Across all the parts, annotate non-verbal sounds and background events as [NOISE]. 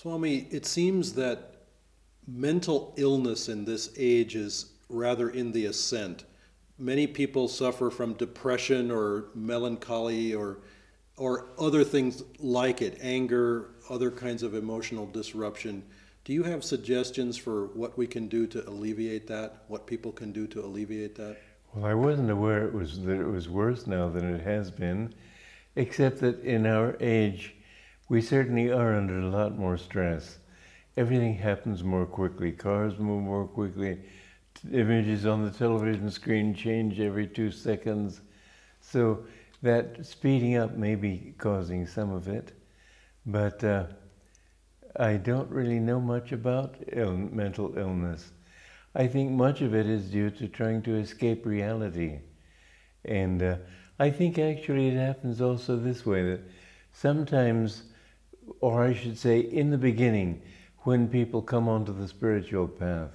Swami, it seems that mental illness in this age is rather in the ascent. Many people suffer from depression or melancholy or or other things like it, anger, other kinds of emotional disruption. Do you have suggestions for what we can do to alleviate that? What people can do to alleviate that? Well, I wasn't aware it was that it was worse now than it has been, except that in our age, we certainly are under a lot more stress. Everything happens more quickly. Cars move more quickly. Images on the television screen change every two seconds. So that speeding up may be causing some of it, but uh, I don't really know much about Ill mental illness. I think much of it is due to trying to escape reality. And uh, I think actually it happens also this way that sometimes, or I should say, in the beginning, when people come onto the spiritual path,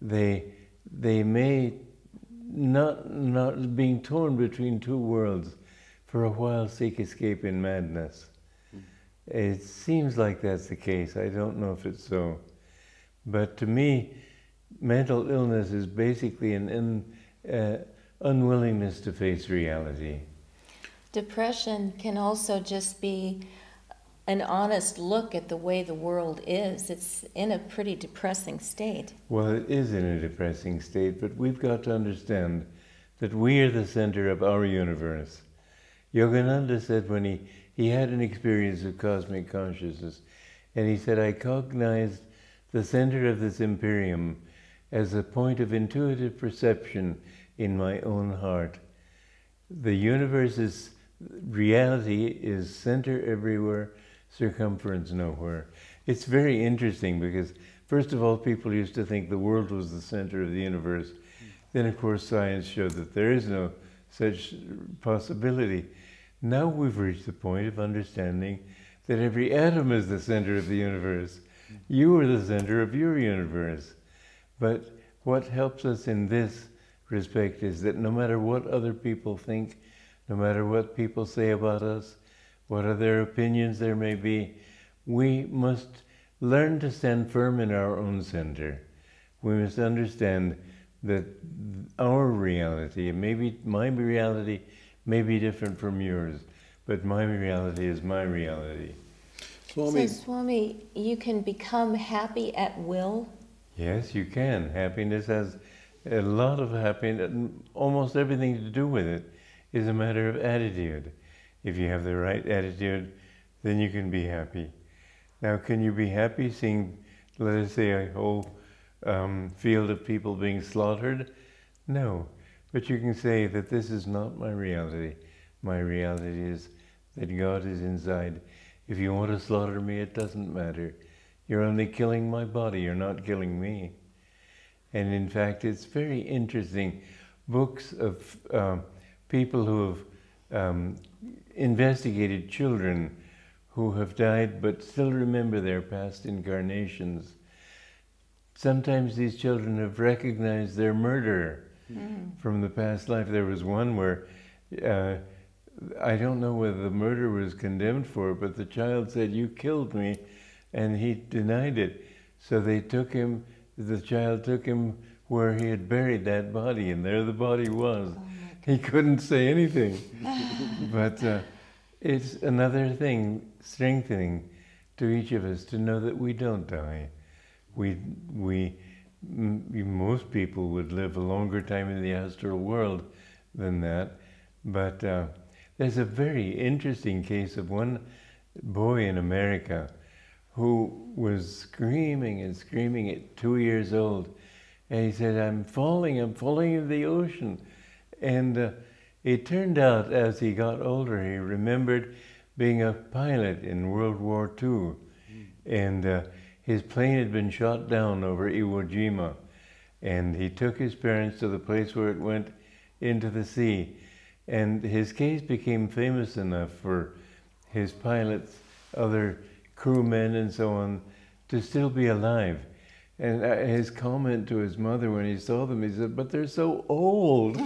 they, they may not, not being torn between two worlds, for a while seek escape in madness. It seems like that's the case. I don't know if it's so. But to me, mental illness is basically an in, uh, unwillingness to face reality. Depression can also just be an honest look at the way the world is. It's in a pretty depressing state. Well, it is in a depressing state, but we've got to understand that we are the center of our universe. Yogananda said when he, he had an experience of cosmic consciousness, and he said, I cognized the center of this empyrean as a point of intuitive perception in my own heart. The universe's reality is center everywhere, circumference nowhere. It's very interesting because, first of all, people used to think the world was the center of the universe. Then, of course, science showed that there is no such possibility. Now we've reached the point of understanding that every atom is the center of the universe. You are the center of your universe. But what helps us in this respect is that no matter what other people think, no matter what people say about us, what other opinions there may be, we must learn to stand firm in our own center. We must understand that our reality, maybe my reality, may be different from yours, but my reality is my reality. Swami. So, Swami, you can become happy at will? Yes, you can. Happiness has a lot of happiness, almost everything to do with it is a matter of attitude. If you have the right attitude, then you can be happy. Now, can you be happy seeing, let us say, a whole um, field of people being slaughtered? No. But you can say that this is not my reality. My reality is that God is inside. If you want to slaughter me, it doesn't matter. You're only killing my body, you're not killing me. And in fact, it's very interesting. Books of uh, people who have um, investigated children who have died but still remember their past incarnations. Sometimes these children have recognized their murderer mm. from the past life. There was one where uh, I don't know whether the murder was condemned for it, but the child said, You killed me, and he denied it. So they took him, the child took him where he had buried that body, and there the body was. Oh he couldn't say anything. [LAUGHS] but uh, it's another thing, strengthening to each of us to know that we don't die. We, we most people would live a longer time in the astral world than that. But uh, there's a very interesting case of one boy in America who was screaming and screaming at two years old. And he said, I'm falling, I'm falling in the ocean. And uh, it turned out as he got older, he remembered being a pilot in World War II. Mm. And uh, his plane had been shot down over Iwo Jima, and he took his parents to the place where it went into the sea. And his case became famous enough for his pilots, other crewmen, and so on, to still be alive. And uh, his comment to his mother when he saw them, he said, But they're so old. [LAUGHS]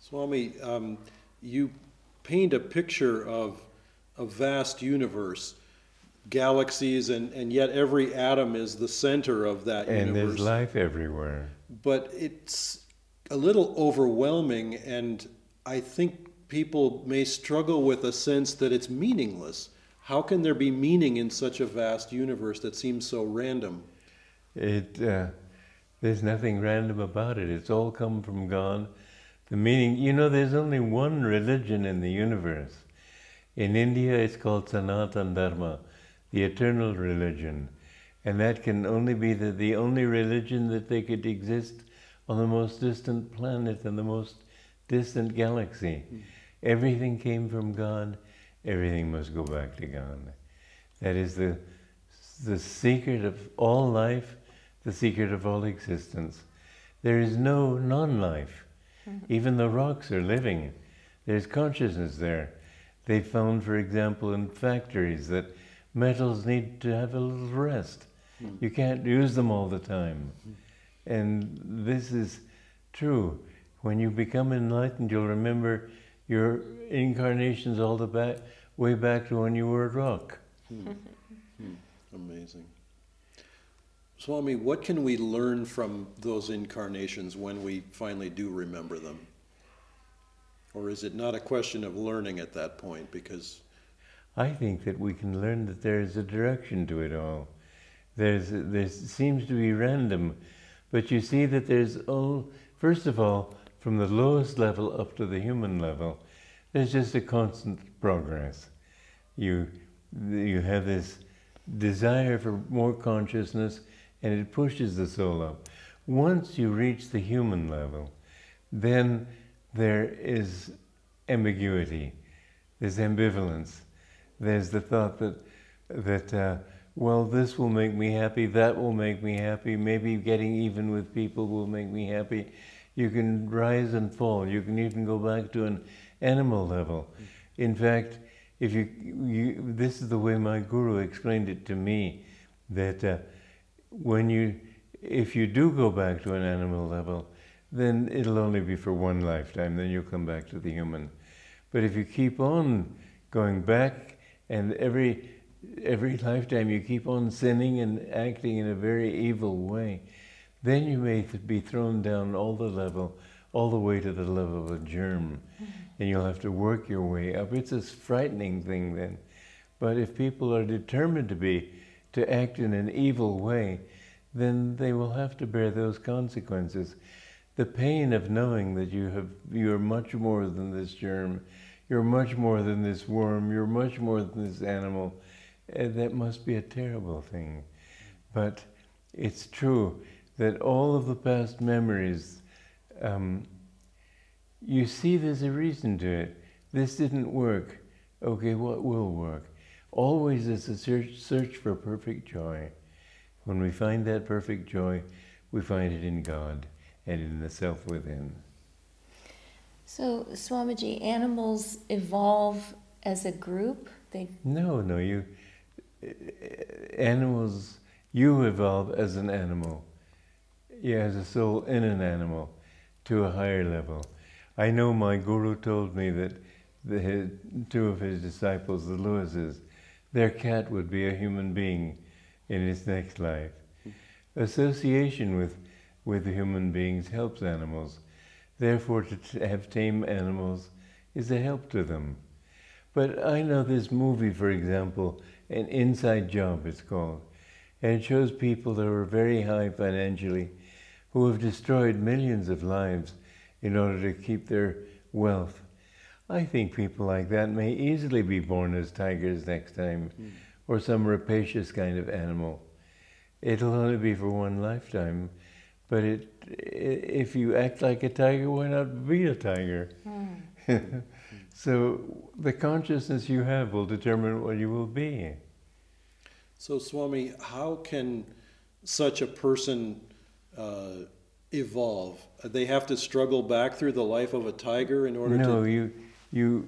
Swami, um, you paint a picture of a vast universe, galaxies, and, and yet every atom is the center of that And universe. there's life everywhere. but it's a little overwhelming, and I think people may struggle with a sense that it's meaningless. How can there be meaning in such a vast universe that seems so random? It uh, there's nothing random about it. It's all come from God. The meaning, you know, there's only one religion in the universe. In India, it's called Sanatan Dharma, the eternal religion, and that can only be the, the only religion that they could exist on the most distant planet and the most distant galaxy. Everything came from God. Everything must go back to God. That is the the secret of all life, the secret of all existence. There is no non life. Mm-hmm. Even the rocks are living. There's consciousness there. They found, for example, in factories that metals need to have a little rest. Mm. You can't use them all the time. Mm-hmm. And this is true. When you become enlightened, you'll remember your incarnations all the back, way back to when you were a rock. Hmm. Hmm. Amazing. Swami, what can we learn from those incarnations when we finally do remember them? Or is it not a question of learning at that point? Because, I think that we can learn that there is a direction to it all. There's there seems to be random, but you see that there's all first of all from the lowest level up to the human level, there's just a constant progress. You you have this desire for more consciousness, and it pushes the soul up. Once you reach the human level, then there is ambiguity, there's ambivalence, there's the thought that that uh, well, this will make me happy, that will make me happy, maybe getting even with people will make me happy. You can rise and fall. You can even go back to an animal level. In fact, if you, you this is the way my guru explained it to me, that uh, when you, if you do go back to an animal level, then it'll only be for one lifetime. Then you'll come back to the human. But if you keep on going back, and every every [LAUGHS] lifetime you keep on sinning and acting in a very evil way, then you may be thrown down all the level, all the way to the level of a germ, and you'll have to work your way up. It's a frightening thing then. But if people are determined to be, to act in an evil way, then they will have to bear those consequences. The pain of knowing that you have you are much more than this germ, you're much more than this worm, you're much more than this animal, eh, that must be a terrible thing. But it's true that all of the past memories, um, you see there's a reason to it. This didn't work. Okay, what will work? Always is a search, search for perfect joy. When we find that perfect joy, we find it in God and in the self within. So, Swamiji, animals evolve as a group? They No, no, you animals you evolve as an animal. You has a soul in an animal to a higher level. I know my guru told me that the, his, two of his disciples, the Lewises, their cat would be a human being in its next life. Association with, with human beings helps animals. Therefore, to t- have tame animals is a help to them. But I know this movie, for example, an inside job it's called, and it shows people that are very high financially who have destroyed millions of lives in order to keep their wealth. I think people like that may easily be born as tigers next time, hmm. or some rapacious kind of animal. It'll only be for one lifetime, but it, if you act like a tiger, why not be a tiger? Hmm. [LAUGHS] so the consciousness you have will determine what you will be. so Swami, how can such a person uh, evolve? They have to struggle back through the life of a tiger in order No, to. No, you, you,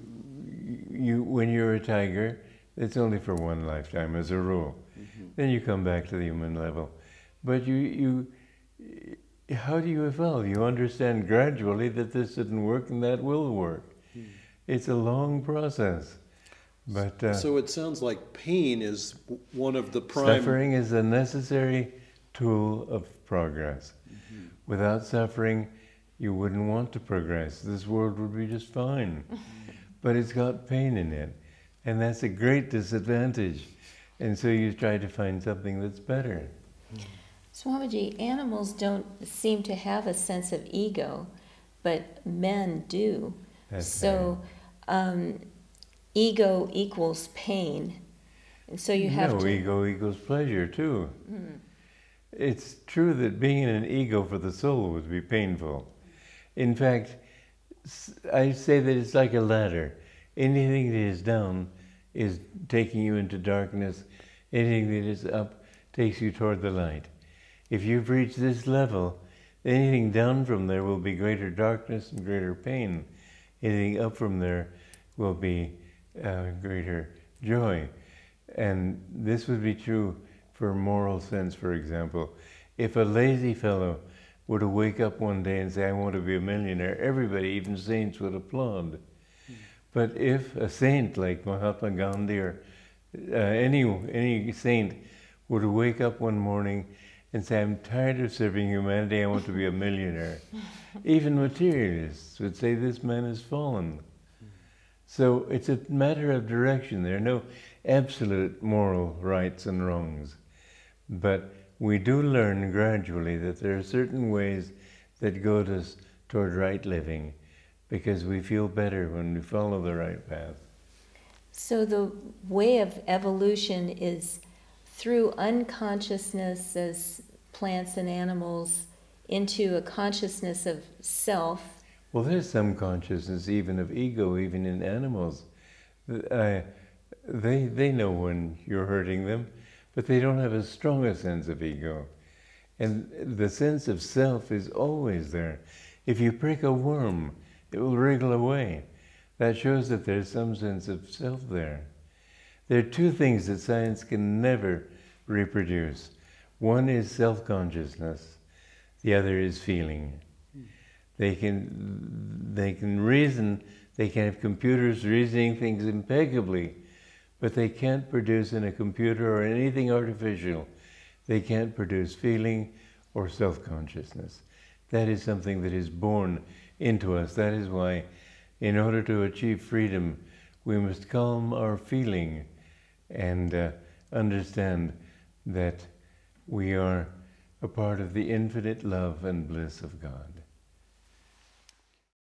you. When you're a tiger, it's only for one lifetime, as a rule. Then you come back to the human level, but you, you. How do you evolve? You understand gradually that this didn't work and that will work. It's a long process, But uh, So it sounds like pain is one of the prime. suffering is a necessary tool of progress. Mm-hmm. Without suffering, you wouldn't want to progress. This world would be just fine. Mm-hmm. but it's got pain in it, and that's a great disadvantage. And so you try to find something that's better. Swamiji, animals don't seem to have a sense of ego, but men do. That's so, um, ego equals pain. And so you have no, to. ego equals pleasure too. Mm. It's true that being in an ego for the soul would be painful. In fact, I say that it's like a ladder. Anything that is down is taking you into darkness. Anything that is up takes you toward the light. If you've reached this level, anything down from there will be greater darkness and greater pain. Anything up from there will be uh, greater joy. And this would be true for moral sense, for example. If a lazy fellow were to wake up one day and say, I want to be a millionaire, everybody, even saints, would applaud. But if a saint like Mahatma Gandhi or uh, any, any saint were to wake up one morning and say, I'm tired of serving humanity, I want to be a millionaire, [LAUGHS] even materialists would say, This man has fallen. So it's a matter of direction. There are no absolute moral rights and wrongs. But we do learn gradually that there are certain ways that go us toward right living because we feel better when we follow the right path. So the way of evolution is through unconsciousness as plants and animals into a consciousness of self. Well, there's some consciousness even of ego, even in animals. Uh, they, they know when you're hurting them, but they don't have a stronger sense of ego. And the sense of self is always there. If you prick a worm, it will wriggle away. That shows that there's some sense of self there. There are two things that science can never reproduce one is self consciousness, the other is feeling. They can, they can reason, they can have computers reasoning things impeccably, but they can't produce in a computer or anything artificial, they can't produce feeling or self consciousness. That is something that is born into us. That is why, in order to achieve freedom, we must calm our feeling and uh, understand that we are a part of the infinite love and bliss of God.